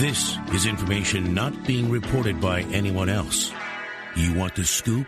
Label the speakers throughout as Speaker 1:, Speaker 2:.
Speaker 1: This is information not being reported by anyone else. You want the scoop?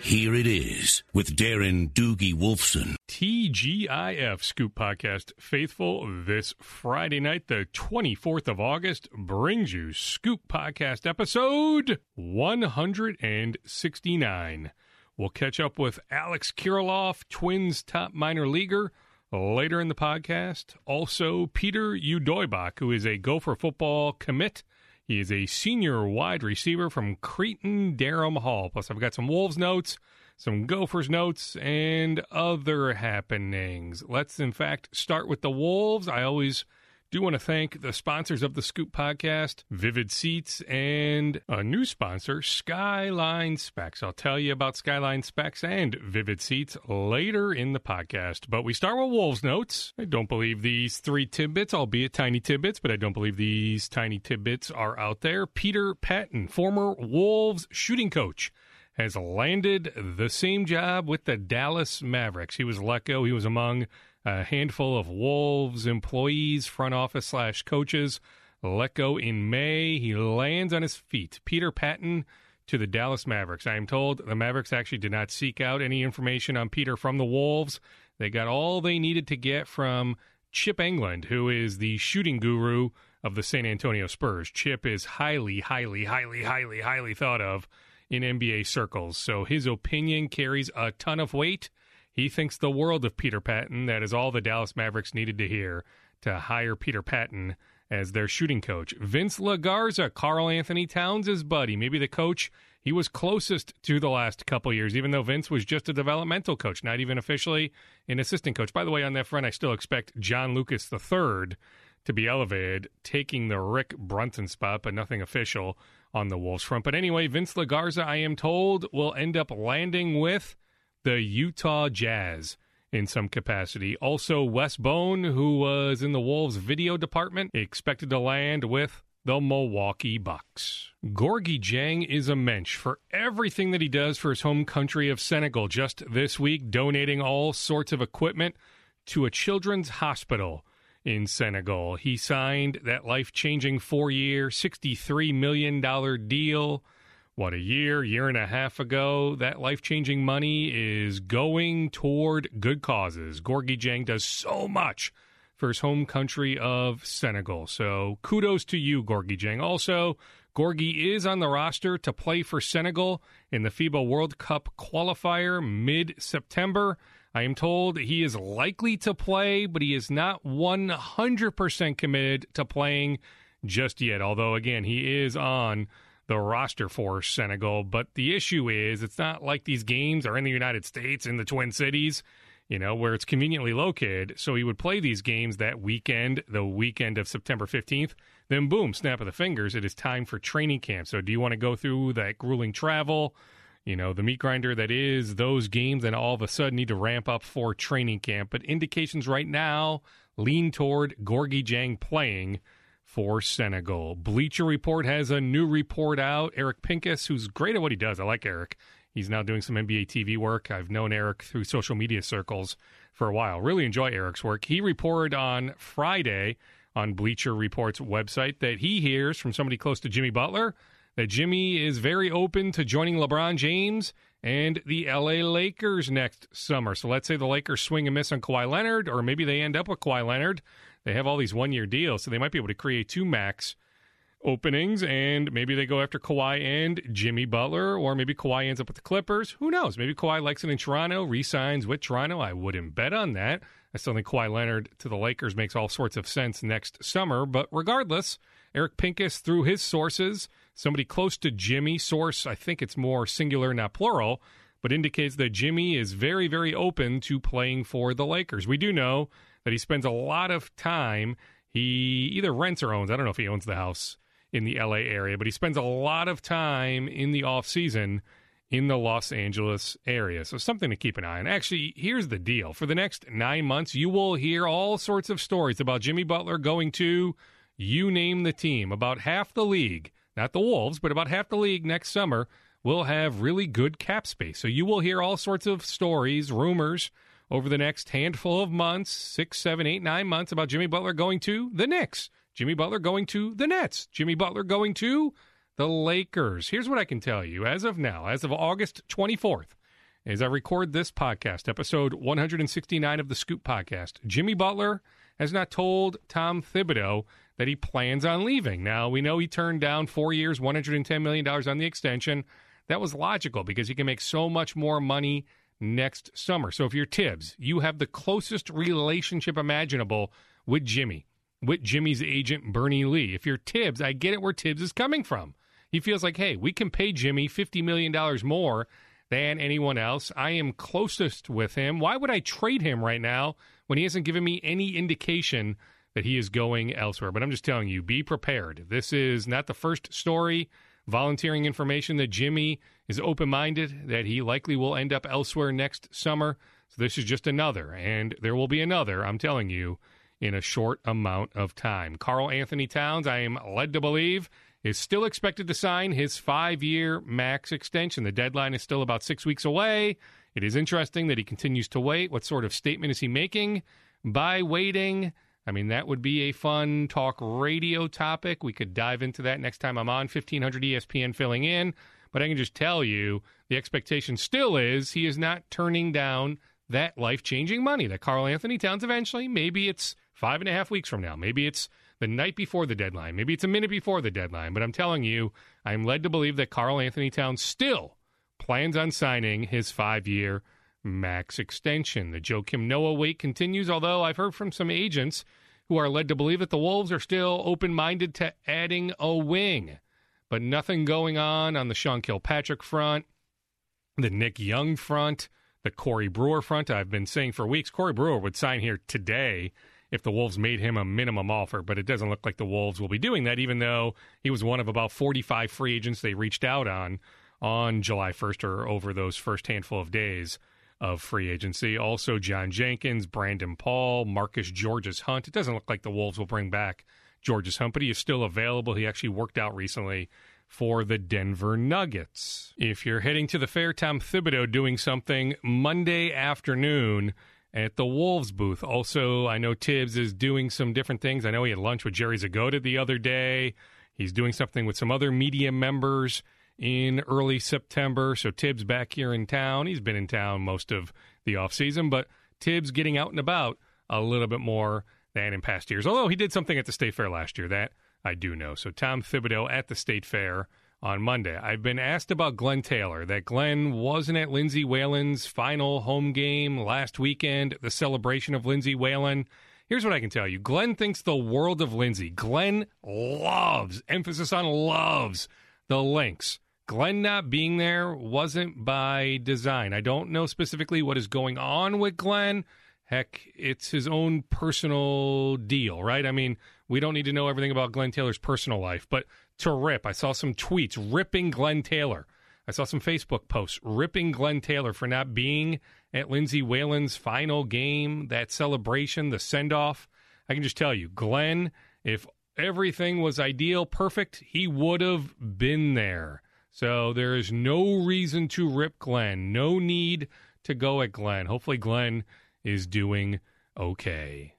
Speaker 1: Here it is with Darren Doogie Wolfson.
Speaker 2: TGIF Scoop Podcast Faithful this Friday night, the 24th of August, brings you Scoop Podcast episode 169. We'll catch up with Alex Kirilloff, Twins top minor leaguer, later in the podcast. Also, Peter Udoibok, who is a Gopher football commit. He is a senior wide receiver from Cretin Derham Hall. Plus, I've got some Wolves notes, some Gophers notes, and other happenings. Let's, in fact, start with the Wolves. I always do want to thank the sponsors of the Scoop podcast, Vivid Seats, and a new sponsor, Skyline Specs. I'll tell you about Skyline Specs and Vivid Seats later in the podcast. But we start with Wolves notes. I don't believe these three tidbits, albeit tiny tidbits, but I don't believe these tiny tidbits are out there. Peter Patton, former Wolves shooting coach has landed the same job with the Dallas Mavericks. He was let go. He was among a handful of Wolves employees, front office slash coaches, let go in May. He lands on his feet. Peter Patton to the Dallas Mavericks. I am told the Mavericks actually did not seek out any information on Peter from the Wolves. They got all they needed to get from Chip Engelland, who is the shooting guru of the San Antonio Spurs. Chip is highly, highly, highly, highly, highly thought of in NBA circles. So his opinion carries a ton of weight. He thinks the world of Peter Patton. That is all the Dallas Mavericks needed to hear to hire Peter Patton as their shooting coach. Vince Legarza, Karl Anthony Towns' buddy, maybe the coach he was closest to the last couple years, even though Vince was just a developmental coach, not even officially an assistant coach. By the way, on that front, I still expect John Lucas III to be elevated, taking the Rick Brunson spot, but nothing official on the Wolves front. But anyway, Vince Legarza, I am told, will end up landing with the Utah Jazz in some capacity. Also, Wes Bone, who was in the Wolves video department, expected to land with the Milwaukee Bucks. Gorgui Dieng is a mensch for everything that he does for his home country of Senegal. Just this week, donating all sorts of equipment to a children's hospital in Senegal. He signed that life changing four year, $63 million deal what a year, year and a half ago, that life changing money is going toward good causes. Gorgui Dieng does so much for his home country of Senegal. So kudos to you, Gorgui Dieng. Also, Gorgui is on the roster to play for Senegal in the FIBA World Cup qualifier mid September. I am told he is likely to play, but he is not 100% committed to playing just yet. Although, again, he is on the roster for Senegal. But the issue is, it's not like these games are in the United States, in the Twin Cities, you know, where it's conveniently located. So he would play these games that weekend, the weekend of September 15th. Then, boom, snap of the fingers, it is time for training camp. So, do you want to go through that grueling travel? You know, the meat grinder that is those games, and all of a sudden need to ramp up for training camp. But indications right now lean toward Gorgui Dieng playing for Senegal. Bleacher Report has a new report out. Eric Pincus, who's great at what he does. I like Eric. He's now doing some NBA TV work. I've known Eric through social media circles for a while. Really enjoy Eric's work. He reported on Friday on Bleacher Report's website that he hears from somebody close to Jimmy Butler that Jimmy is very open to joining LeBron James and the LA Lakers next summer. So let's say the Lakers swing and miss on Kawhi Leonard, or maybe they end up with Kawhi Leonard they have all these one year deals, so they might be able to create two max openings, and maybe they go after Kawhi and Jimmy Butler, or maybe Kawhi ends up with the Clippers. Who knows? Maybe Kawhi likes it in Toronto, resigns with Toronto. I wouldn't bet on that. I still think Kawhi Leonard to the Lakers makes all sorts of sense next summer. But regardless, Eric Pincus, through his sources, somebody close to Jimmy, source, I think it's more singular, not plural, but indicates that Jimmy is very, very open to playing for the Lakers. We do know that he spends a lot of time. He either rents or owns. I don't know if he owns the house in the LA area, but he spends a lot of time in the off season in the Los Angeles area. So something to keep an eye on. Actually, here's the deal. For the next 9 months, you will hear all sorts of stories about Jimmy Butler going to you name the team. About half the league, not the Wolves, but about half the league next summer will have really good cap space. So you will hear all sorts of stories, rumors over the next handful of months six, seven, eight, nine months about Jimmy Butler going to the Knicks. Jimmy Butler going to the Nets. Jimmy Butler going to the Lakers. Here's what I can tell you as of now, as of August 24th, as I record this podcast, episode 169 of the Scoop podcast, Jimmy Butler has not told Tom Thibodeau that he plans on leaving. Now, we know he turned down four years, $110 million on the extension. That was logical because he can make so much more money next summer. So if you're Tibbs, you have the closest relationship imaginable with Jimmy, with Jimmy's agent, Bernie Lee. If you're Tibbs, I get it where Tibbs is coming from. He feels like, hey, we can pay Jimmy $50 million more than anyone else. I am closest with him. Why would I trade him right now when he hasn't given me any indication that he is going elsewhere? But I'm just telling you, be prepared. This is not the first story volunteering information that Jimmy is open minded, that he likely will end up elsewhere next summer. So this is just another, and there will be another, I'm telling you, in a short amount of time. Karl Anthony Towns, I am led to believe, is still expected to sign his five year max extension. The deadline is still about six weeks away. It is interesting that he continues to wait. What sort of statement is he making by waiting? I mean, that would be a fun talk radio topic. We could dive into that next time I'm on 1500 ESPN filling in. But I can just tell you the expectation still is he is not turning down that life changing money that Karl-Anthony Towns eventually, maybe it's five and a half weeks from now, maybe it's the night before the deadline. Maybe it's a minute before the deadline, but I'm telling you, I'm led to believe that Karl-Anthony Towns still plans on signing his five year max extension. The Joakim Noah wait continues, although I've heard from some agents who are led to believe that the Wolves are still open minded to adding a wing. But nothing going on on the Sean Kilpatrick front, the Nick Young front, the Corey Brewer front. I've been saying for weeks Corey Brewer would sign here today if the Wolves made him a minimum offer, but it doesn't look like the Wolves will be doing that, even though he was one of about 45 free agents they reached out on on July 1st or over those first handful of days of free agency. Also, John Jenkins, Brandon Paul, Marcus Georges Hunt. It doesn't look like the Wolves will bring back Georges Hunt, is still available. He actually worked out recently for the Denver Nuggets. If you're heading to the fair, Tom Thibodeau doing something Monday afternoon at the Wolves booth. Also, I know Tibbs is doing some different things. I know he had lunch with Jerry Zgoda the other day. He's doing something with some other media members in early September. So Tibbs back here in town. He's been in town most of the offseason, but Tibbs getting out and about a little bit more than in past years. Although he did something at the State Fair last year, that I do know. So Tom Thibodeau at the State Fair on Monday. I've been asked about Glenn Taylor, that Glenn wasn't at Lindsay Whalen's final home game last weekend, the celebration of Lindsay Whalen. Here's what I can tell you Glenn thinks the world of Lindsay. Glenn loves, emphasis on loves, the Lynx. Glenn not being there wasn't by design. I don't know specifically what is going on with Glenn. Heck, it's his own personal deal, right? I mean, we don't need to know everything about Glenn Taylor's personal life, but to rip. I saw some tweets ripping Glenn Taylor. I saw some Facebook posts ripping Glenn Taylor for not being at Lindsay Whalen's final game, that celebration, the send off. I can just tell you, Glenn, if everything was ideal, perfect, he would have been there. So there is no reason to rip Glenn, no need to go at Glenn. Hopefully, Glenn is doing okay.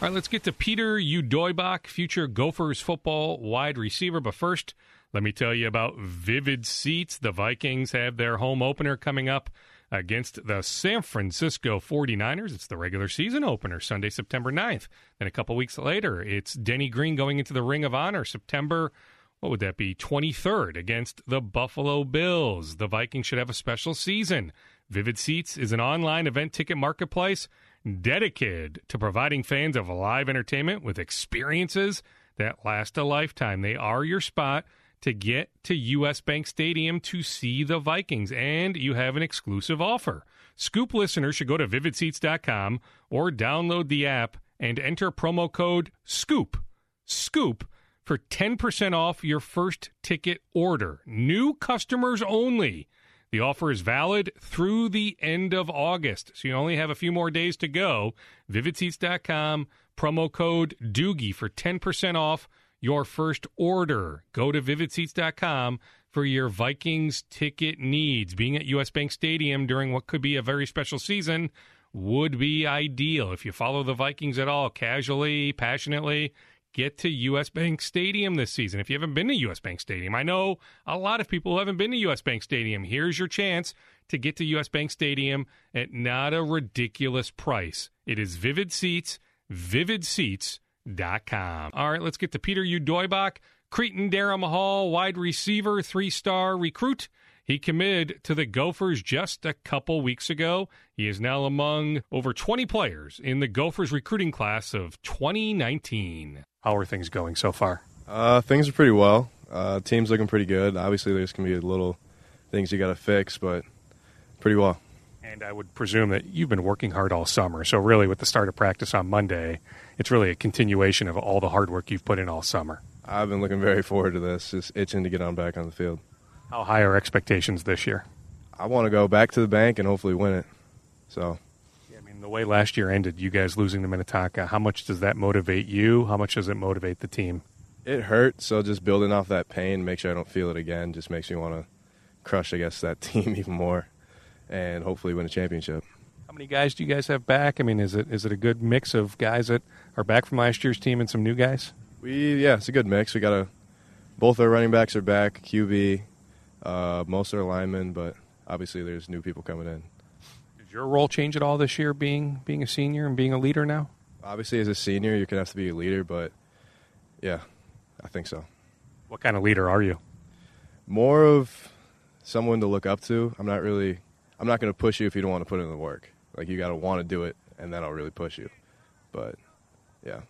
Speaker 2: All right, let's get to Peter Udoibok, future Gophers football wide receiver. But first, let me tell you about Vivid Seats. The Vikings have their home opener coming up against the San Francisco 49ers. It's the regular season opener, Sunday, September 9th. Then a couple weeks later, it's Denny Green going into the Ring of Honor, September, what would that be, 23rd against the Buffalo Bills. The Vikings should have a special season. Vivid Seats is an online event ticket marketplace dedicated to providing fans of live entertainment with experiences that last a lifetime. They are your spot to get to US Bank Stadium to see the Vikings, and you have an exclusive offer. Scoop listeners should go to vividseats.com or download the app and enter promo code SCOOP. SCOOP for 10% off your first ticket order. New customers only. The offer is valid through the end of August, so you only have a few more days to go. VividSeats.com, promo code Doogie for 10% off your first order. Go to VividSeats.com for your Vikings ticket needs. Being at US Bank Stadium during what could be a very special season would be ideal. If you follow the Vikings at all, casually, passionately, get to US Bank Stadium this season. If you haven't been to US Bank Stadium, I know a lot of people who haven't been to US Bank Stadium. Here's your chance to get to US Bank Stadium at not a ridiculous price. It is Vivid Seats, vividseats.com. All right, let's get to Peter Udoibok, Cretin Derham Hall, wide receiver, three star recruit. He committed to the Gophers just a couple weeks ago. He is now among over 20 players in the Gophers recruiting class of 2019. How are things going so far?
Speaker 3: Uh, things are pretty well. Uh, team's looking pretty good. Obviously, there's going to be little things you got to fix, but pretty well.
Speaker 2: And I would presume that you've been working hard all summer. So, really, with the start of practice on Monday, it's really a continuation of all the hard work you've put in all summer.
Speaker 3: I've been looking very forward to this, just itching to get on back on the field.
Speaker 2: How high are expectations this year?
Speaker 3: I want to go back to the bank and hopefully win it. So,
Speaker 2: yeah, I mean, the way last year ended, you guys losing to Minnetonka, how much does that motivate you? How much does it motivate the team?
Speaker 3: It hurt, so just building off that pain, make sure I don't feel it again, just makes me want to crush, I guess, that team even more, and hopefully win a championship.
Speaker 2: How many guys do you guys have back? I mean, is it is it a good mix of guys that are back from last year's team and some new guys?
Speaker 3: We yeah, it's a good mix. We got a both our running backs are back, QB, uh, most are linemen, but obviously there's new people coming in.
Speaker 2: Did your role change at all this year, being being a senior and being a leader now?
Speaker 3: Obviously, as a senior, you're gonna have to be a leader, but yeah, I think so.
Speaker 2: What kind of leader are you?
Speaker 3: More of someone to look up to. I'm not really. I'm not going to push you if you don't want to put in the work. Like you got to want to do it, and then I'll really push you. But yeah.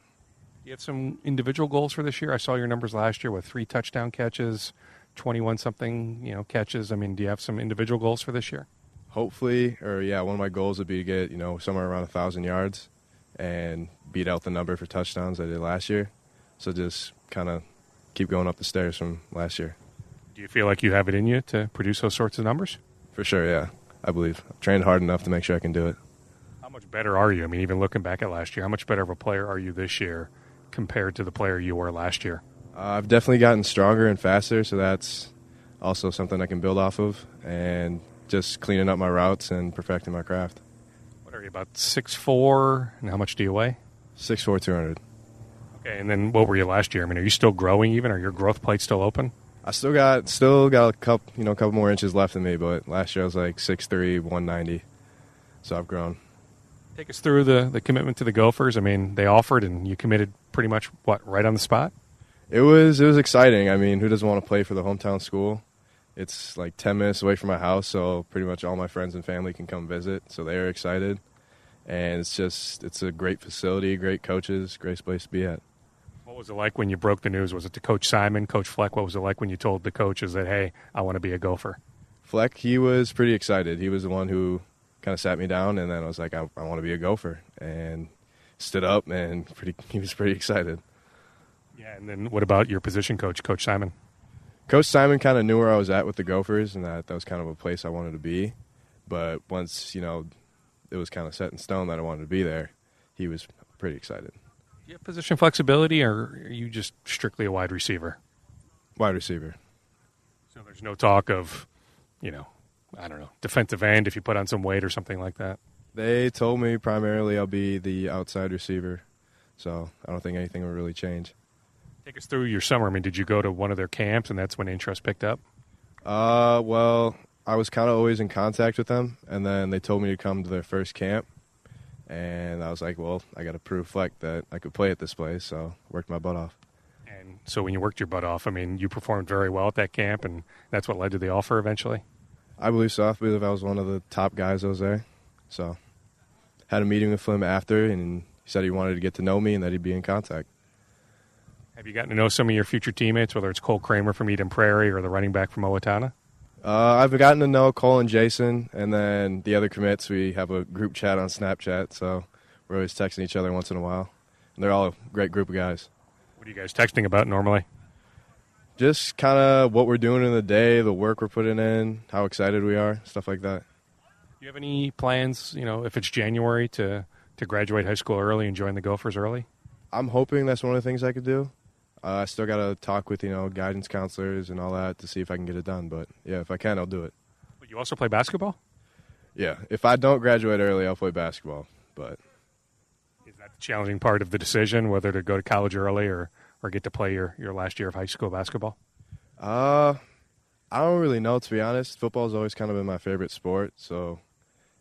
Speaker 2: You have some individual goals for this year. I saw your numbers last year with three touchdown catches, 21 something, you know, catches. I mean, do you have some individual goals for this year?
Speaker 3: Hopefully, or yeah, one of my goals would be to get, you know, somewhere around a 1,000 yards and beat out the number for touchdowns I did last year. So just kind of keep going up the stairs from last year.
Speaker 2: Do you feel like you have it in you to produce those sorts of numbers?
Speaker 3: For sure, yeah. I believe. I've trained hard enough to make sure I can do it.
Speaker 2: How much better are you? I mean, even looking back at last year, how much better of a player are you this year compared to the player you were last year?
Speaker 3: Uh, I've definitely gotten stronger and faster, so that's also something I can build off of, and just cleaning up my routes and perfecting my craft.
Speaker 2: What are you about six four? And how much do you weigh?
Speaker 3: Six four, two hundred.
Speaker 2: Okay, and then what were you last year? I mean, are you still growing? Even are your growth plates still open?
Speaker 3: I still got still got a couple you know a couple more inches left in me, but last year I was like six three, one ninety, so I've grown.
Speaker 2: Take us through the the commitment to the Gophers. I mean, they offered and you committed pretty much what right on the spot.
Speaker 3: It was it was exciting. I mean, who doesn't want to play for the hometown school? It's like ten minutes away from my house, so pretty much all my friends and family can come visit. So they are excited, and it's just it's a great facility, great coaches, great place to be at.
Speaker 2: What was it like when you broke the news? Was it to Coach Simon, Coach Fleck? What was it like when you told the coaches that hey, I want to be a Gopher?
Speaker 3: Fleck, he was pretty excited. He was the one who kind of sat me down, and then I was like, I, I want to be a Gopher, and stood up, and pretty he was pretty excited.
Speaker 2: Yeah, and then what about your position coach, Coach Simon?
Speaker 3: Coach Simon kind of knew where I was at with the Gophers, and that that was kind of a place I wanted to be. But once you know, it was kind of set in stone that I wanted to be there. He was pretty excited.
Speaker 2: Do you have position flexibility, or are you just strictly a wide receiver?
Speaker 3: Wide receiver.
Speaker 2: So there's no talk of, you know, I don't know, defensive end if you put on some weight or something like that.
Speaker 3: They told me primarily I'll be the outside receiver, so I don't think anything will really change.
Speaker 2: Take us through your summer. I mean, did you go to one of their camps, and that's when interest picked up?
Speaker 3: Uh, well, I was kind of always in contact with them, and then they told me to come to their first camp, and I was like, well, I got to prove Fleck that I could play at this place, so worked my butt off.
Speaker 2: And so when you worked your butt off, I mean, you performed very well at that camp, and that's what led to the offer eventually.
Speaker 3: I believe so. I believe I was one of the top guys that was there. So, had a meeting with him after, and he said he wanted to get to know me and that he'd be in contact.
Speaker 2: Have you gotten to know some of your future teammates, whether it's Cole Kramer from Eden Prairie or the running back from Owatonna?
Speaker 3: Uh, I've gotten to know Cole and Jason, and then the other commits. We have a group chat on Snapchat, so we're always texting each other once in a while. And they're all a great group of guys.
Speaker 2: What are you guys texting about normally?
Speaker 3: Just kind of what we're doing in the day, the work we're putting in, how excited we are, stuff like that.
Speaker 2: Do you have any plans, you know, if it's January to, to graduate high school early and join the Gophers early?
Speaker 3: I'm hoping that's one of the things I could do. Uh, I still got to talk with you know guidance counselors and all that to see if I can get it done. But yeah, if I can, I'll do it.
Speaker 2: But you also play basketball.
Speaker 3: Yeah, if I don't graduate early, I'll play basketball. But
Speaker 2: is that the challenging part of the decision whether to go to college early or, or get to play your, your last year of high school basketball?
Speaker 3: Uh, I don't really know to be honest. Football's always kind of been my favorite sport, so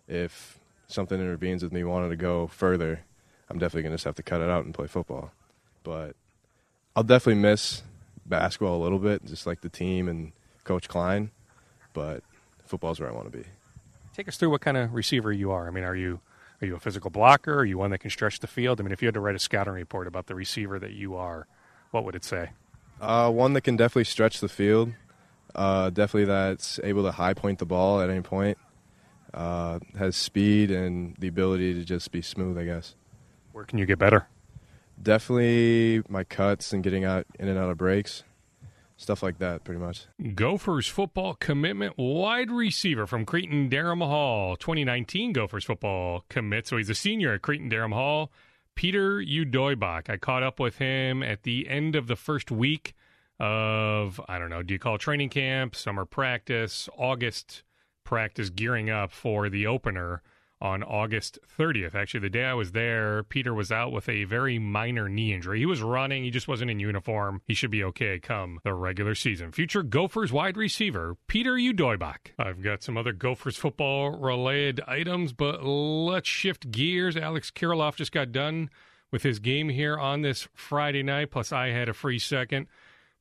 Speaker 3: if something intervenes with me wanting to go further, I'm definitely gonna just have to cut it out and play football. But I'll definitely miss basketball a little bit, just like the team and Coach Klein. But football's where I want to be.
Speaker 2: Take us through what kind of receiver you are. I mean, are you are you a physical blocker? Are you one that can stretch the field? I mean, if you had to write a scouting report about the receiver that you are, what would it say?
Speaker 3: Uh, one that can definitely stretch the field. Uh, definitely that's able to high point the ball at any point. Uh, has speed and the ability to just be smooth, I guess.
Speaker 2: Where can you get better?
Speaker 3: Definitely my cuts and getting out in and out of breaks stuff like that, pretty much.
Speaker 2: Gophers football commitment wide receiver from Cretin Derham Hall, 2019 Gophers football commit. So he's a senior at Cretin Derham Hall. Peter Udoibok. I caught up with him at the end of the first week of I don't know. Do you call training camp, summer practice, August practice, gearing up for the opener? On August 30th. Actually, the day I was there, Peter was out with a very minor knee injury. He was running, he just wasn't in uniform. He should be okay come the regular season. Future Gophers wide receiver, Peter Udoibok. I've got some other Gophers football related items, but let's shift gears. Alex Kirilloff just got done with his game here on this Friday night, plus I had a free second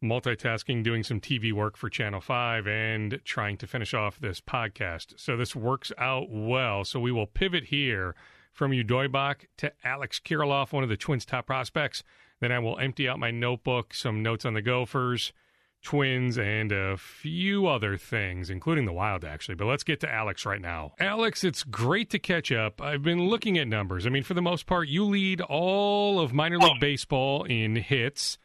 Speaker 2: multitasking, doing some TV work for Channel 5 and trying to finish off this podcast. So this works out well. So we will pivot here from Udoibok to Alex Kirilloff, one of the Twins' top prospects. Then I will empty out my notebook, some notes on the Gophers, Twins, and a few other things, including the Wild, actually. But let's get to Alex right now. Alex, it's great to catch up. I've been looking at numbers. I mean, for the most part, you lead all of minor league oh. baseball in hits,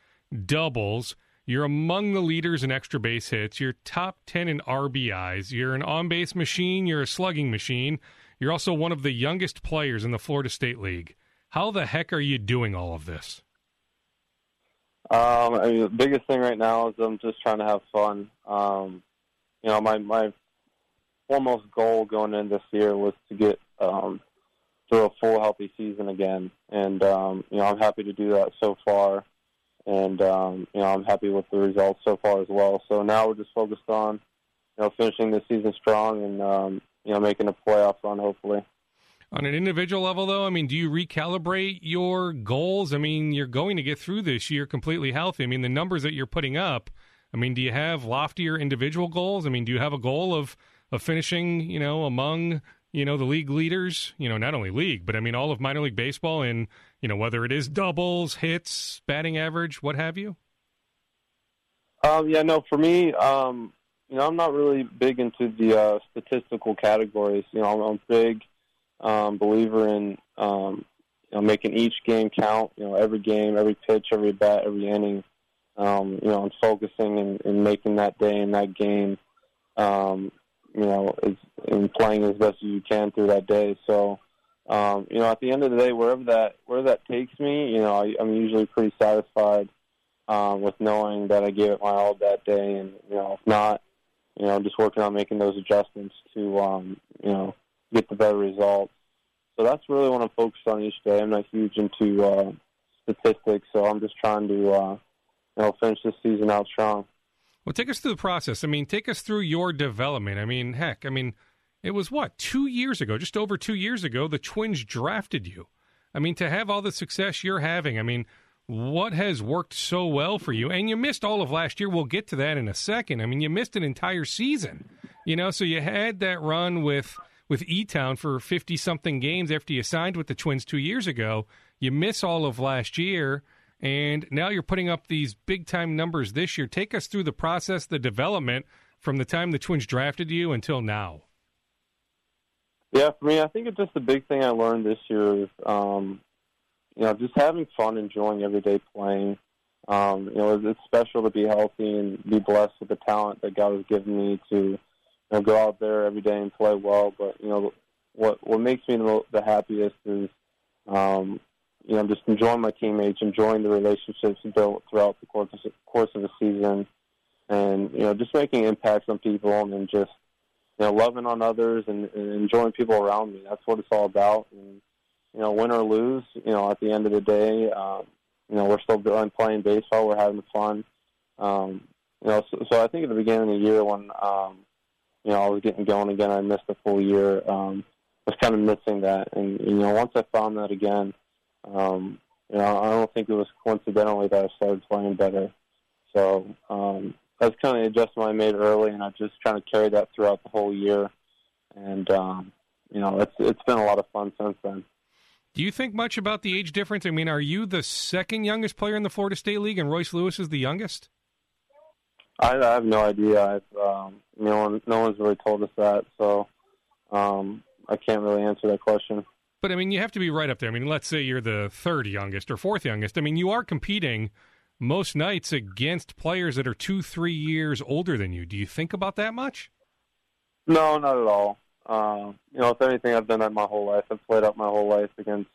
Speaker 2: doubles, you're among the leaders in extra base hits. You're top 10 in RBIs. You're an on base machine. You're a slugging machine. You're also one of the youngest players in the Florida State League. How the heck are you doing all of this?
Speaker 4: Um, I mean, the biggest thing right now is I'm just trying to have fun. Um, you know, my my foremost goal going in this year was to get um, through a full healthy season again, and um, you know, I'm happy to do that so far and um, you know I'm happy with the results so far as well. So now we're just focused on you know finishing the season strong and um, you know making a playoff run hopefully.
Speaker 2: On an individual level, though, I mean, do you recalibrate your goals? I mean, you're going to get through this year completely healthy. I mean, the numbers that you're putting up. I mean, do you have loftier individual goals? I mean, do you have a goal of of finishing, you know, among you know the league leaders? You know, not only league, but I mean all of minor league baseball in you know, whether it is doubles, hits, batting average, what have you?
Speaker 4: Um, yeah, no, for me, um, you know, I'm not really big into the uh, statistical categories. You know, I'm, a big um, believer in um, you know making each game count. You know, every game, every pitch, every bat, every inning. Um, you know, and focusing and, and making that day and that game. Um, you know, is, and playing as best as you can through that day. So, um, you know, at the end of the day, wherever that where that takes me, you know, I, I'm usually pretty satisfied um, with knowing that I gave it my all that day, and you know, if not, you know, I'm just working on making those adjustments to, um, you know, get the better results. So that's really what I'm focused on each day. I'm not huge into uh, statistics, so I'm just trying to, uh, you know, finish this season out strong.
Speaker 2: Well, take us through the process. I mean, take us through your development. I mean, heck, I mean it was what, two years ago, just over two years ago, the Twins drafted you. I mean, to have all the success you're having, I mean, what has worked so well for you? And you missed all of last year. We'll get to that in a second. I mean, you missed an entire season, you know, so you had that run with with E Town for 50 something games after you signed with the Twins two years ago. You miss all of last year, and now you're putting up these big time numbers this year. Take us through the process, the development from the time the Twins drafted you until now.
Speaker 4: Yeah, for me, I think it's just the big thing I learned this year is, um, you know, just having fun, enjoying everyday playing. Um, you know, it's special to be healthy and be blessed with the talent that God has given me to, you know, go out there every day and play well. But you know, what what makes me the, happiest is, um, you know, just enjoying my teammates, enjoying the relationships built throughout the course of, course of the season, and you know, just making impacts on people and just you know, loving on others and, and enjoying people around me. That's what it's all about. And you know, win or lose, you know, at the end of the day, um, you know, we're still going playing baseball. We're having fun. Um, you know, so, so I think at the beginning of the year when, um, you know, I was getting going again, I missed a full year. Um, was kind of missing that, and you know, once I found that again, um, you know, I don't think it was coincidentally that I started playing better. So um, that's kind of the adjustment I made early, and I'm just trying to carry that throughout the whole year. And um, you know, it's it's been a lot of fun since then.
Speaker 2: Do you think much about the age difference? I mean, are you the second youngest player in the Florida State League, and Royce Lewis is the youngest?
Speaker 4: I, I have no idea. I've, um, no one, no one's really told us that, so um, I can't really answer that question.
Speaker 2: But I mean, you have to be right up there. I mean, let's say you're the third youngest or fourth youngest. I mean, you are competing most nights against players that are two, three years older than you. Do you think about that much?
Speaker 4: No, not at all. Um, you know, if anything, I've done that my whole life. I've played up my whole life against,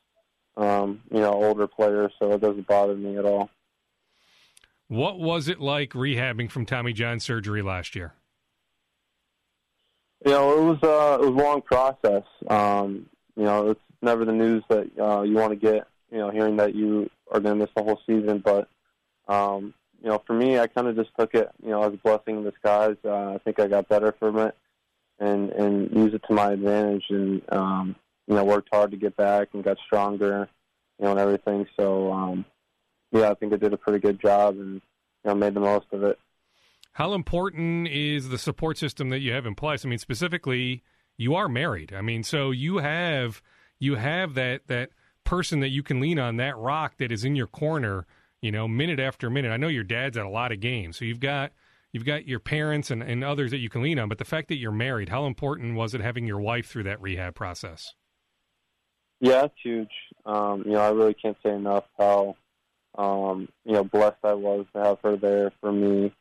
Speaker 4: um, you know, older players, so it doesn't bother me at all.
Speaker 2: What was it like rehabbing from Tommy John surgery last year?
Speaker 4: You know, it was uh, it was a long process. Um, you know, it's never the news that uh, you want to get. You know, hearing that you are going to miss the whole season, but um, you know, for me, I kind of just took it, you know, as a blessing in disguise. Uh, I think I got better from it, and and used it to my advantage, and um, you know, worked hard to get back and got stronger, you know, and everything. So, um, yeah, I think I did a pretty good job, and you know, made the most of it.
Speaker 2: How important is the support system that you have in place? I mean, specifically, you are married. I mean, so you have you have that that person that you can lean on, that rock that is in your corner, you know, minute after minute. I know your dad's at a lot of games, so you've got you've got your parents and, and others that you can lean on. But the fact that you're married, how important was it having your wife through that rehab process?
Speaker 4: Yeah, it's huge. Um, you know, I really can't say enough how um, you know blessed I was to have her there for me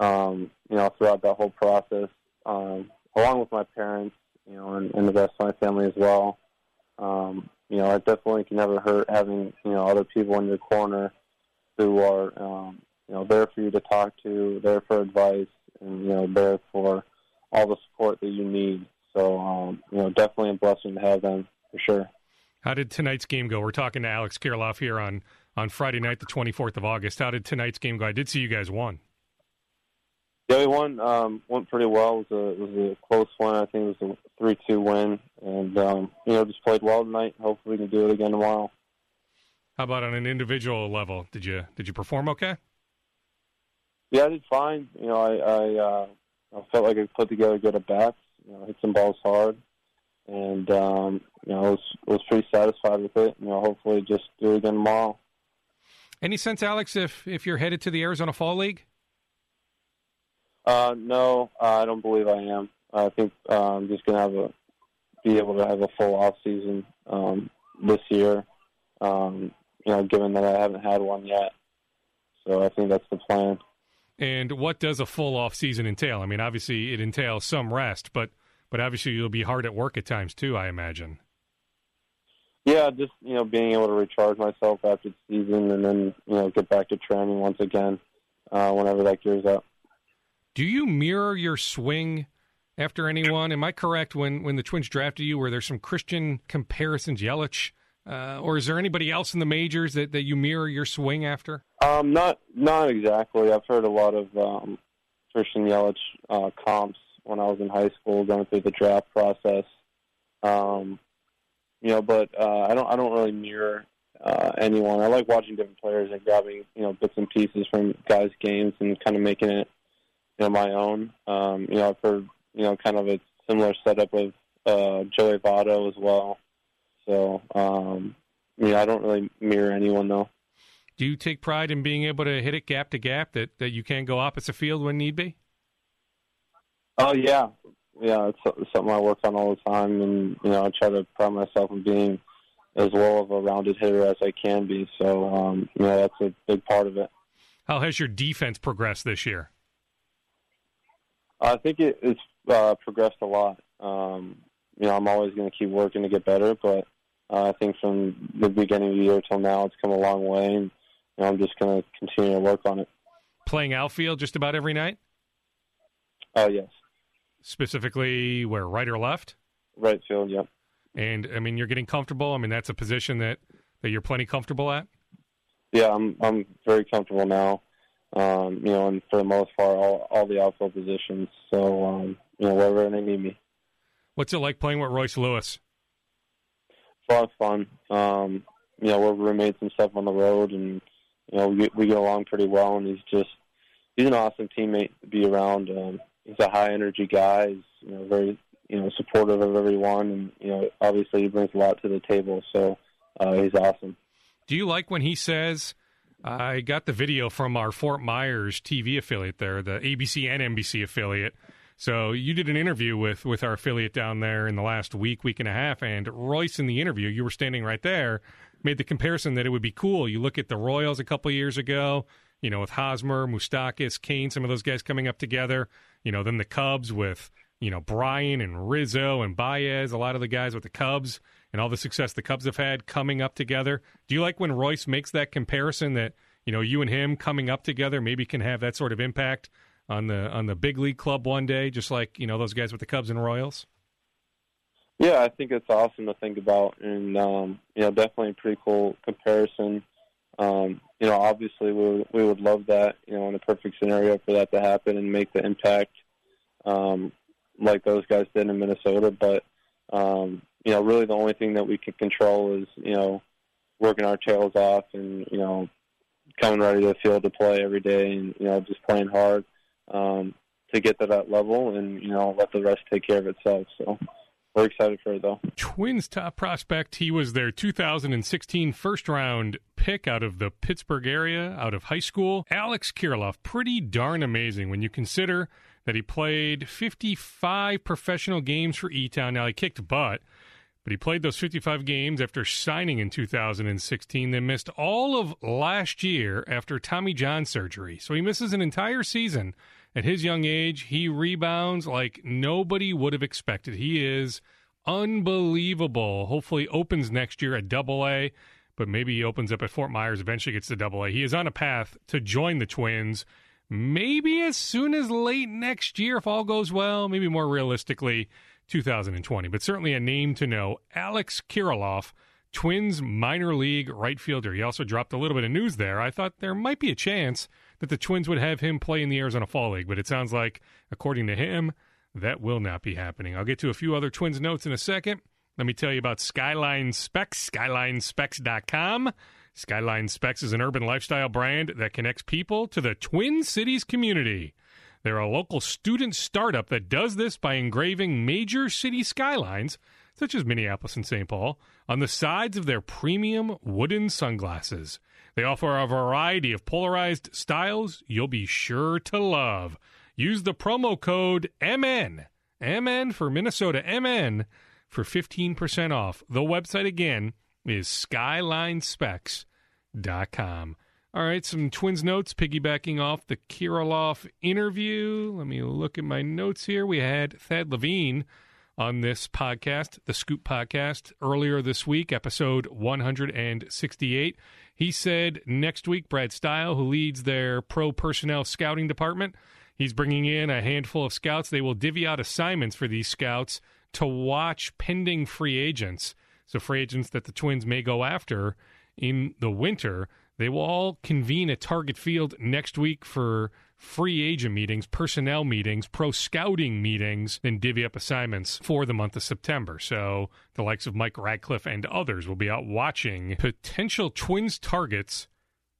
Speaker 4: um, you know, throughout that whole process, um, along with my parents, you know, and, and the rest of my family as well. Um, you know, it definitely can never hurt having, you know, other people in your corner who are, um, you know, there for you to talk to, there for advice, and, you know, there for all the support that you need. So, um, you know, definitely a blessing to have them for sure.
Speaker 2: How did tonight's game go? We're talking to Alex Kirilloff here on, on Friday night, the 24th of August. How did tonight's game go? I did see you guys won.
Speaker 4: Yeah, we won. Um, went pretty well. It was a it was a close one. I think it was a three two win, and um, you know just played well tonight. Hopefully, we can do it again tomorrow.
Speaker 2: How about on an individual level? Did you did you perform okay?
Speaker 4: Yeah, I did fine. You know, I I, uh, I felt like I put together good at bats. You know, hit some balls hard, and um, you know, I was was pretty satisfied with it. You know, hopefully, just do it again tomorrow.
Speaker 2: Any sense, Alex, if if you're headed to the Arizona Fall League?
Speaker 4: Uh, no, uh, I don't believe I am. I think uh, I'm just gonna have a be able to have a full off season um, this year. Um, you know, given that I haven't had one yet, so I think that's the plan.
Speaker 2: And what does a full off season entail? I mean, obviously it entails some rest, but but obviously you'll be hard at work at times too. I imagine.
Speaker 4: Yeah, just you know, being able to recharge myself after the season, and then you know, get back to training once again uh, whenever that gears up.
Speaker 2: Do you mirror your swing after anyone? Am I correct when, when the Twins drafted you? Were there some Christian comparisons, Yelich? Uh, or is there anybody else in the majors that, that you mirror your swing after?
Speaker 4: Um, not not exactly. I've heard a lot of um, Christian Yelich uh, comps when I was in high school, going through the draft process. Um, you know, but uh, I don't I don't really mirror uh, anyone. I like watching different players and grabbing you know bits and pieces from guys' games and kind of making it you know, my own. Um, you know, I've heard, you know, kind of a similar setup with uh, Joey Votto as well. So, um, yeah, I don't really mirror anyone though.
Speaker 2: Do you take pride in being able to hit it gap to gap that, that you can go opposite field when need be?
Speaker 4: Oh yeah, yeah, it's something I work on all the time, and you know, I try to pride myself in being as well of a rounded hitter as I can be. So, um, you know, that's a big part of it.
Speaker 2: How has your defense progressed this year?
Speaker 4: I think it, it's uh, progressed a lot. Um, you know, I'm always going to keep working to get better, but uh, I think from the beginning of the year till now, it's come a long way, and you know, I'm just going to continue to work on it.
Speaker 2: Playing outfield just about every night.
Speaker 4: Oh uh, yes.
Speaker 2: Specifically, where right or left?
Speaker 4: Right field. Yep.
Speaker 2: And I mean, you're getting comfortable. I mean, that's a position that that you're plenty comfortable at.
Speaker 4: Yeah, I'm I'm very comfortable now. Um, you know, and for the most part, all all the outfield positions. So um, you know, wherever they need me.
Speaker 2: What's it like playing with Royce Lewis?
Speaker 4: It's a lot of fun. Um, you know, we're roommates and stuff on the road, and you know, we we get along pretty well. And he's just he's an awesome teammate to be around. Um, he's a high energy guy. He's you know very you know supportive of everyone, and you know obviously he brings a lot to the table. So uh, he's awesome.
Speaker 2: Do you like when he says? I got the video from our Fort Myers TV affiliate there, the ABC and NBC affiliate. So you did an interview with with our affiliate down there in the last week, week and a half, and Royce in the interview, you were standing right there, made the comparison that it would be cool. You look at the Royals a couple years ago, you know, with Hosmer, Moustakas, Cain, some of those guys coming up together. You know, then the Cubs with you know Bryant and Rizzo and Baez, a lot of the guys with the Cubs and all the success the Cubs have had coming up together. Do you like when Royce makes that comparison that you know you and him coming up together maybe can have that sort of impact on the on the big league club one day, just like you know those guys with the Cubs and Royals?
Speaker 4: Yeah, I think it's awesome to think about, and um, you know, definitely a pretty cool comparison. Um, you know, obviously we would, we would love that, you know, in a perfect scenario for that to happen and make the impact um, like those guys did in Minnesota. But um, you know, really the only thing that we can control is you know working our tails off and you know coming ready to the field to play every day and you know just playing hard um, to get to that level, and you know let the rest take care of itself. So we're excited for it, though.
Speaker 2: Twins top prospect. He was their 2016 first round pick out of the Pittsburgh area, out of high school. Alex Kirilloff, pretty darn amazing when you consider that he played 55 professional games for E Town. Now he kicked butt. But he played those 55 games after signing in 2016, then missed all of last year after Tommy John surgery. So he misses an entire season at his young age, he rebounds like nobody would have expected. He is unbelievable. Hopefully, opens next year at Double A, but maybe he opens up at Fort Myers. Eventually, gets to Double A. He is on a path to join the Twins. Maybe as soon as late next year, if all goes well. Maybe more realistically, 2020. But certainly a name to know. Alex Kirilloff. Twins minor league right fielder. He also dropped a little bit of news there. I thought there might be a chance that the Twins would have him play in the Arizona Fall League, but it sounds like, according to him, that will not be happening. I'll get to a few other Twins notes in a second. Let me tell you about Skyline Specs, skylinespecs.com. Skyline Specs is an urban lifestyle brand that connects people to the Twin Cities community. They're a local student startup that does this by engraving major city skylines, such as Minneapolis and St. Paul, on the sides of their premium wooden sunglasses. They offer a variety of polarized styles you'll be sure to love. Use the promo code MN, MN for Minnesota, MN for 15% off. The website again is skylinespecs.com. All right, some Twins notes piggybacking off the Kirilloff interview. Let me look at my notes here. We had Thad Levine on this podcast, the Scoop podcast, earlier this week, episode 168. He said next week, Brad Steil, who leads their pro personnel scouting department, he's bringing in a handful of scouts. They will divvy out assignments for these scouts to watch pending free agents. So, free agents that the Twins may go after in the winter. They will all convene at Target Field next week for free agent meetings, personnel meetings, pro scouting meetings, and divvy up assignments for the month of September. So the likes of Mike Radcliffe and others will be out watching potential Twins targets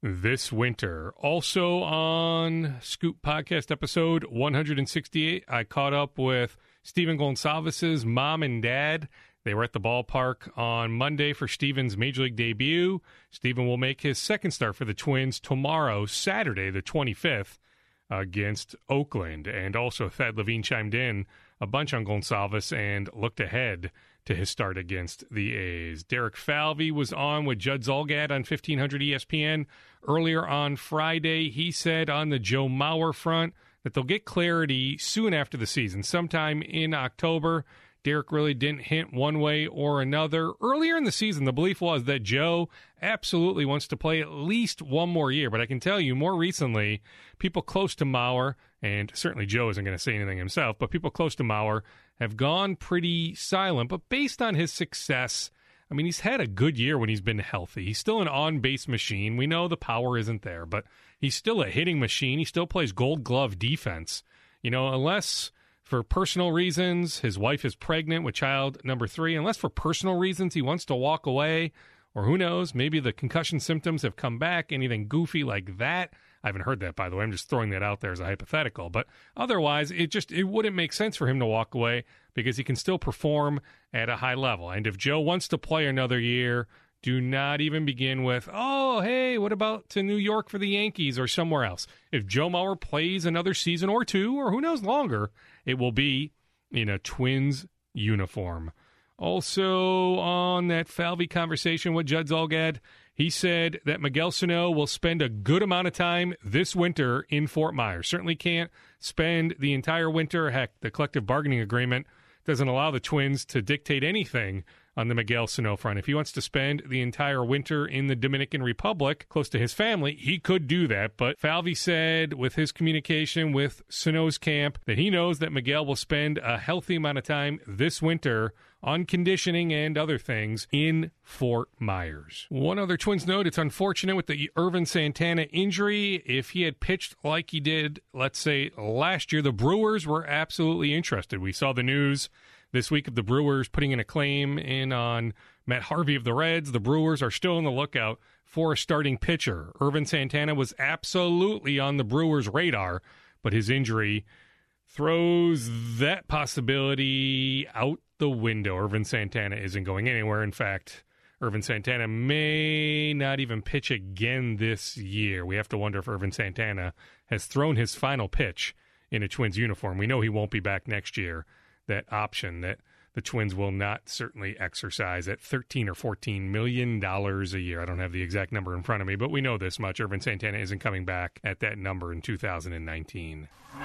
Speaker 2: this winter. Also on Scoop Podcast episode 168, I caught up with Stephen Gonsalves's mom and dad. They were at the ballpark on Monday for Steven's major league debut. Steven will make his second start for the Twins tomorrow, Saturday, the 25th against Oakland. And also, Thad Levine chimed in a bunch on Gonsalves and looked ahead to his start against the A's. Derek Falvey was on with Judd Zulgad on 1500 ESPN earlier on Friday. He said on the Joe Mauer front that they'll get clarity soon after the season, sometime in October. Derek really didn't hint one way or another. Earlier in the season, the belief was that Joe absolutely wants to play at least one more year. But I can tell you, more recently, people close to Mauer, and certainly Joe isn't going to say anything himself, but people close to Mauer have gone pretty silent. But based on his success, I mean, he's had a good year when he's been healthy. He's still an on base machine. We know the power isn't there, but he's still a hitting machine. He still plays gold glove defense. You know, unless for personal reasons, his wife is pregnant with child number three, unless for personal reasons he wants to walk away, or who knows, maybe the concussion symptoms have come back, anything goofy like that. I haven't heard that, by the way. I'm just throwing that out there as a hypothetical. But otherwise, it just it wouldn't make sense for him to walk away because he can still perform at a high level. And if Joe wants to play another year, do not even begin with, oh, hey, what about to New York for the Yankees or somewhere else? If Joe Mauer plays another season or two, or who knows longer, it will be in a Twins uniform. Also, on that Falvey conversation with Judd Zulgad, he said that Miguel Sano will spend a good amount of time this winter in Fort Myers. Certainly can't spend the entire winter. Heck, the collective bargaining agreement doesn't allow the Twins to dictate anything on the Miguel Sano front. If he wants to spend the entire winter in the Dominican Republic close to his family, he could do that. But Falvey said with his communication with Sano's camp that he knows that Miguel will spend a healthy amount of time this winter on conditioning and other things in Fort Myers. One other Twins note it's unfortunate with the Ervin Santana injury. If he had pitched like he did, let's say last year, the Brewers were absolutely interested. We saw the news this week of the Brewers putting in a claim in on Matt Harvey of the Reds. The Brewers are still on the lookout for a starting pitcher. Ervin Santana was absolutely on the Brewers' radar, but his injury throws that possibility out the window. Ervin Santana isn't going anywhere. In fact, Ervin Santana may not even pitch again this year. We have to wonder if Ervin Santana has thrown his final pitch in a Twins uniform. We know he won't be back next year. That option that the Twins will not certainly exercise at 13 or 14 million dollars a year. I don't have the exact number in front of me, but we know this much. Ervin Santana isn't coming back at that number in 2019. All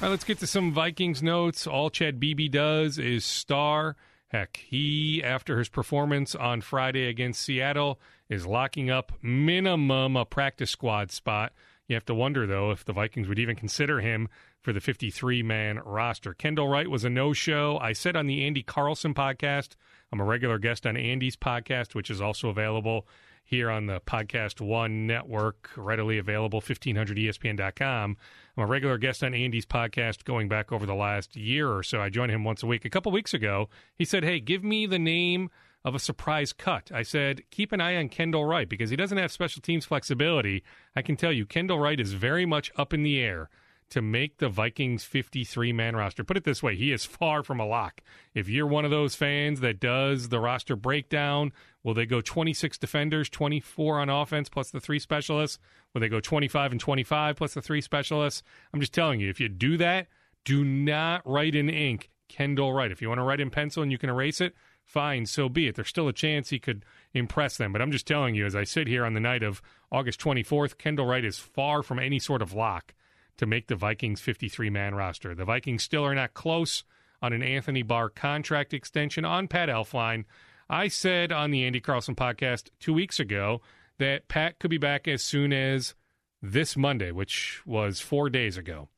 Speaker 2: right, let's get to some Vikings notes. All Chad Beebe does is star. Heck, he, after his performance on Friday against Seattle, is locking up minimum a practice squad spot. You have to wonder, though, if the Vikings would even consider him for the 53 man roster. Kendall Wright was a no show. I said on the Andy Carlson podcast, I'm a regular guest on Andy's podcast, which is also available here on the Podcast One network, readily available, 1500ESPN.com. I'm a regular guest on Andy's podcast going back over the last year or so. I join him once a week. A couple weeks ago, he said, Hey, give me the name of a surprise cut. I said, keep an eye on Kendall Wright because he doesn't have special teams flexibility. I can tell you, Kendall Wright is very much up in the air to make the Vikings 53 man roster. Put it this way, he is far from a lock. If you're one of those fans that does the roster breakdown, will they go 26 defenders, 24 on offense plus the three specialists? Will they go 25 and 25 plus the three specialists? I'm just telling you, if you do that, do not write in ink Kendall Wright. If you want to write in pencil and you can erase it, fine, so be it. There's still a chance he could impress them. But I'm just telling you, as I sit here on the night of August 24th, Kendall Wright is far from any sort of lock to make the Vikings 53 man roster. The Vikings still are not close on an Anthony Barr contract extension on Pat Elflein. I said on the Andy Carlson podcast two weeks ago that Pat could be back as soon as this Monday, which was four days ago,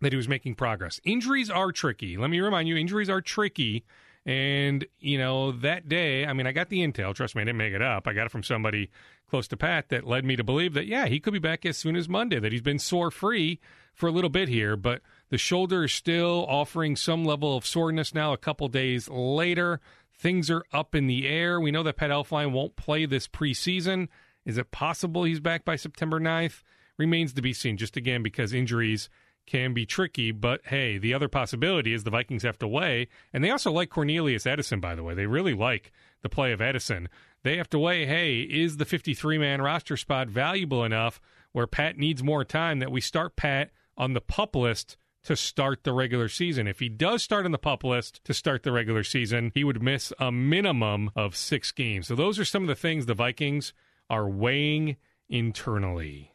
Speaker 2: that he was making progress. Injuries are tricky. Let me remind you, injuries are tricky. And, you know, that day, I mean, I got the intel. Trust me, I didn't make it up. I got it from somebody close to Pat that led me to believe that, yeah, he could be back as soon as Monday, that he's been sore free for a little bit here, but the shoulder is still offering some level of soreness now a couple days later. Things are up in the air. We know that Pat Elflein won't play this preseason. Is it possible he's back by September 9th? Remains to be seen, just again, because injuries can be tricky. But hey, the other possibility is the Vikings have to weigh, and they also like Cornelius Edison, by the way. They really like the play of Edison they have to weigh hey, is the 53 man roster spot valuable enough where Pat needs more time that we start Pat on the pup list to start the regular season? If he does start on the pup list to start the regular season, he would miss a minimum of six games. So those are some of the things the Vikings are weighing internally.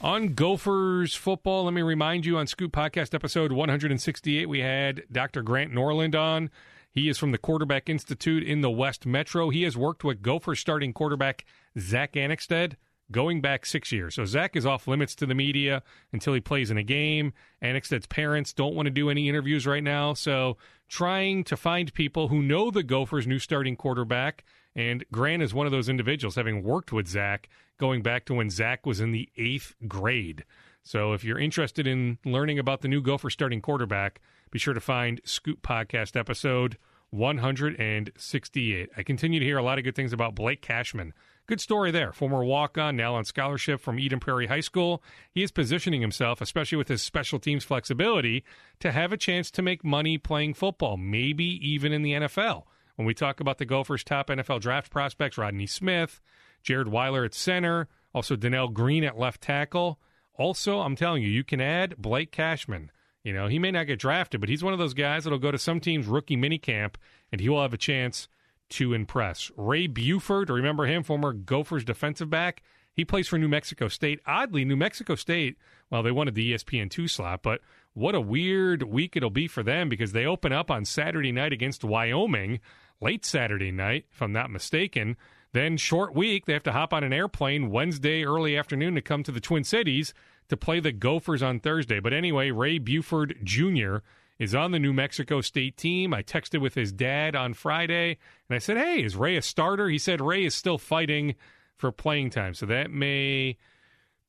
Speaker 2: On Gophers football, let me remind you on Scoop Podcast episode 168, we had Dr. Grant Norland on. He is from the Quarterback Institute in the West Metro. He has worked with Gophers starting quarterback Zach Annexstad going back six years. So Zach is off limits to the media until he plays in a game. Annexstad's parents don't want to do any interviews right now. So trying to find people who know the Gophers' new starting quarterback. And Grant is one of those individuals, having worked with Zach going back to when Zach was in the eighth grade. So if you're interested in learning about the new Gopher starting quarterback, be sure to find Scoop Podcast episode 168. I continue to hear a lot of good things about Blake Cashman. Good story there. Former walk on, now on scholarship from Eden Prairie High School. He is positioning himself, especially with his special teams flexibility, to have a chance to make money playing football, maybe even in the NFL. When we talk about the Gophers' top NFL draft prospects, Rodney Smith, Jared Weyler at center, also Donnell Greene at left tackle. Also, I'm telling you, you can add Blake Cashman. You know, he may not get drafted, but he's one of those guys that'll go to some team's rookie minicamp and he will have a chance to impress. Ray Buford, remember him, former Gophers defensive back? He plays for New Mexico State. Oddly, New Mexico State, well, they wanted the ESPN2 slot, but what a weird week it'll be for them because they open up on Saturday night against Wyoming, late Saturday night, if I'm not mistaken. Then, short week, they have to hop on an airplane Wednesday early afternoon to come to the Twin Cities to play the Gophers on Thursday. But anyway, Ray Buford Jr. is on the New Mexico State team. I texted with his dad on Friday and I said, Hey, is Ray a starter? He said Ray is still fighting for playing time. So that may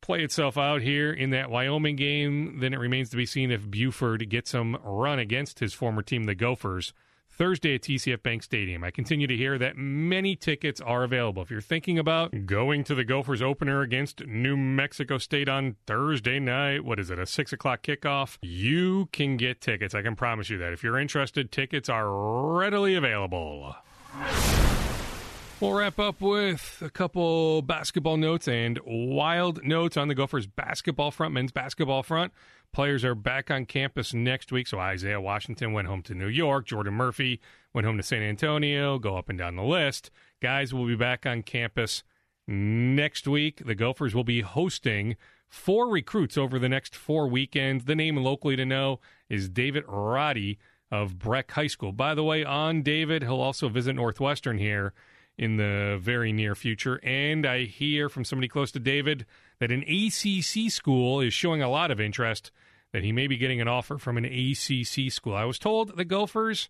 Speaker 2: play itself out here in that Wyoming game. Then it remains to be seen if Buford gets some run against his former team, the Gophers. Thursday at TCF Bank Stadium. I continue to hear that many tickets are available. If you're thinking about going to the Gophers opener against New Mexico State on Thursday night, what is it, a 6 o'clock kickoff? You can get tickets. I can promise you that. If you're interested, tickets are readily available. We'll wrap up with a couple basketball notes and wild notes on the Gophers basketball front, men's basketball front. Players are back on campus next week. So Isaiah Washington went home to New York. Jordan Murphy went home to San Antonio. Go up and down the list. Guys will be back on campus next week. The Gophers will be hosting four recruits over the next four weekends. The name locally to know is David Roddy of Breck High School. By the way, on David, he'll also visit Northwestern here in the very near future. And I hear from somebody close to David that an ACC school is showing a lot of interest, that he may be getting an offer from an ACC school. I was told the Gophers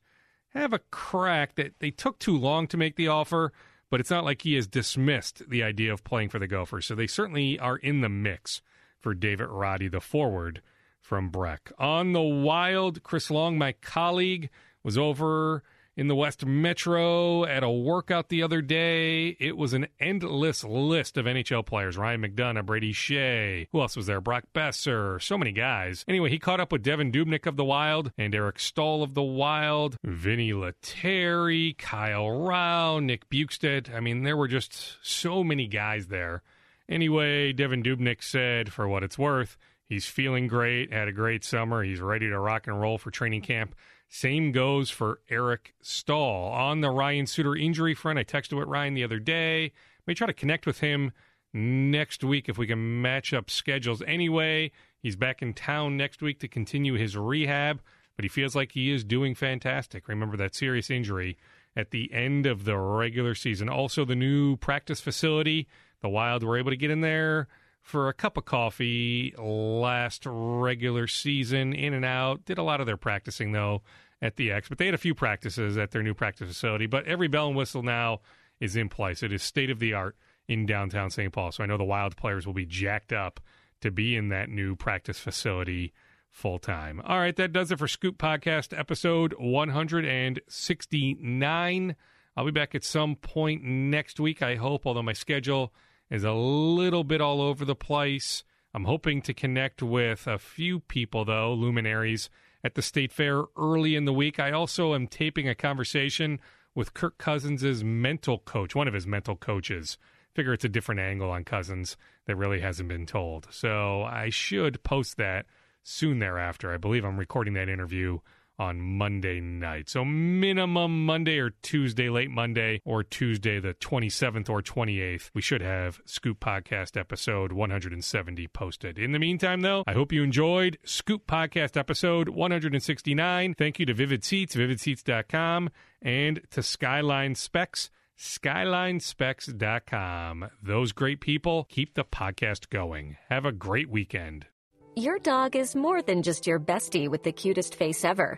Speaker 2: have a crack that they took too long to make the offer, but it's not like he has dismissed the idea of playing for the Gophers. So they certainly are in the mix for David Roddy, the forward from Breck. On the Wild, Chris Long, my colleague, was over in the West Metro at a workout the other day. It was an endless list of NHL players. Ryan McDonagh, Brady Skjei. Who else was there? Brock Boeser. So many guys. Anyway, he caught up with Devan Dubnyk of the Wild and Eric Staal of the Wild, Vinni Lettieri, Kyle Rau, Nick Bjugstad. I mean, there were just so many guys there. Anyway, Devan Dubnyk said, for what it's worth, he's feeling great, had a great summer. He's ready to rock and roll for training camp. Same goes for Eric Staal. On the Ryan Suter injury front, I texted with Ryan the other day. May try to connect with him next week if we can match up schedules. Anyway, he's back in town next week to continue his rehab, but he feels like he is doing fantastic. Remember that serious injury at the end of the regular season. Also, the new practice facility. The Wild were able to get in there for a cup of coffee last regular season, in and out. Did a lot of their practicing, though, at the X, but they had a few practices at their new practice facility. But every bell and whistle now is in place. It is state of the art in downtown St. Paul. So I know the Wild players will be jacked up to be in that new practice facility full time. All right, that does it for Scoop Podcast episode 169. I'll be back at some point next week, I hope, although my schedule is a little bit all over the place. I'm hoping to connect with a few people, though, luminaries at the State Fair early in the week. I also am taping a conversation with Kirk Cousins' mental coach, one of his mental coaches. Figure it's a different angle on Cousins that really hasn't been told. So I should post that soon thereafter. I believe I'm recording that interview on Monday night. So minimum Monday or Tuesday, late Monday or Tuesday the 27th or 28th, we should have Scoop Podcast episode 170 posted. In the meantime, though, I hope you enjoyed Scoop Podcast episode 169. Thank you to Vivid Seats, vividseats.com, and to Skyline Specs skylinespecs.com. Those great people keep the podcast going. Have a great weekend.
Speaker 5: Your dog is more than just your bestie with the cutest face ever.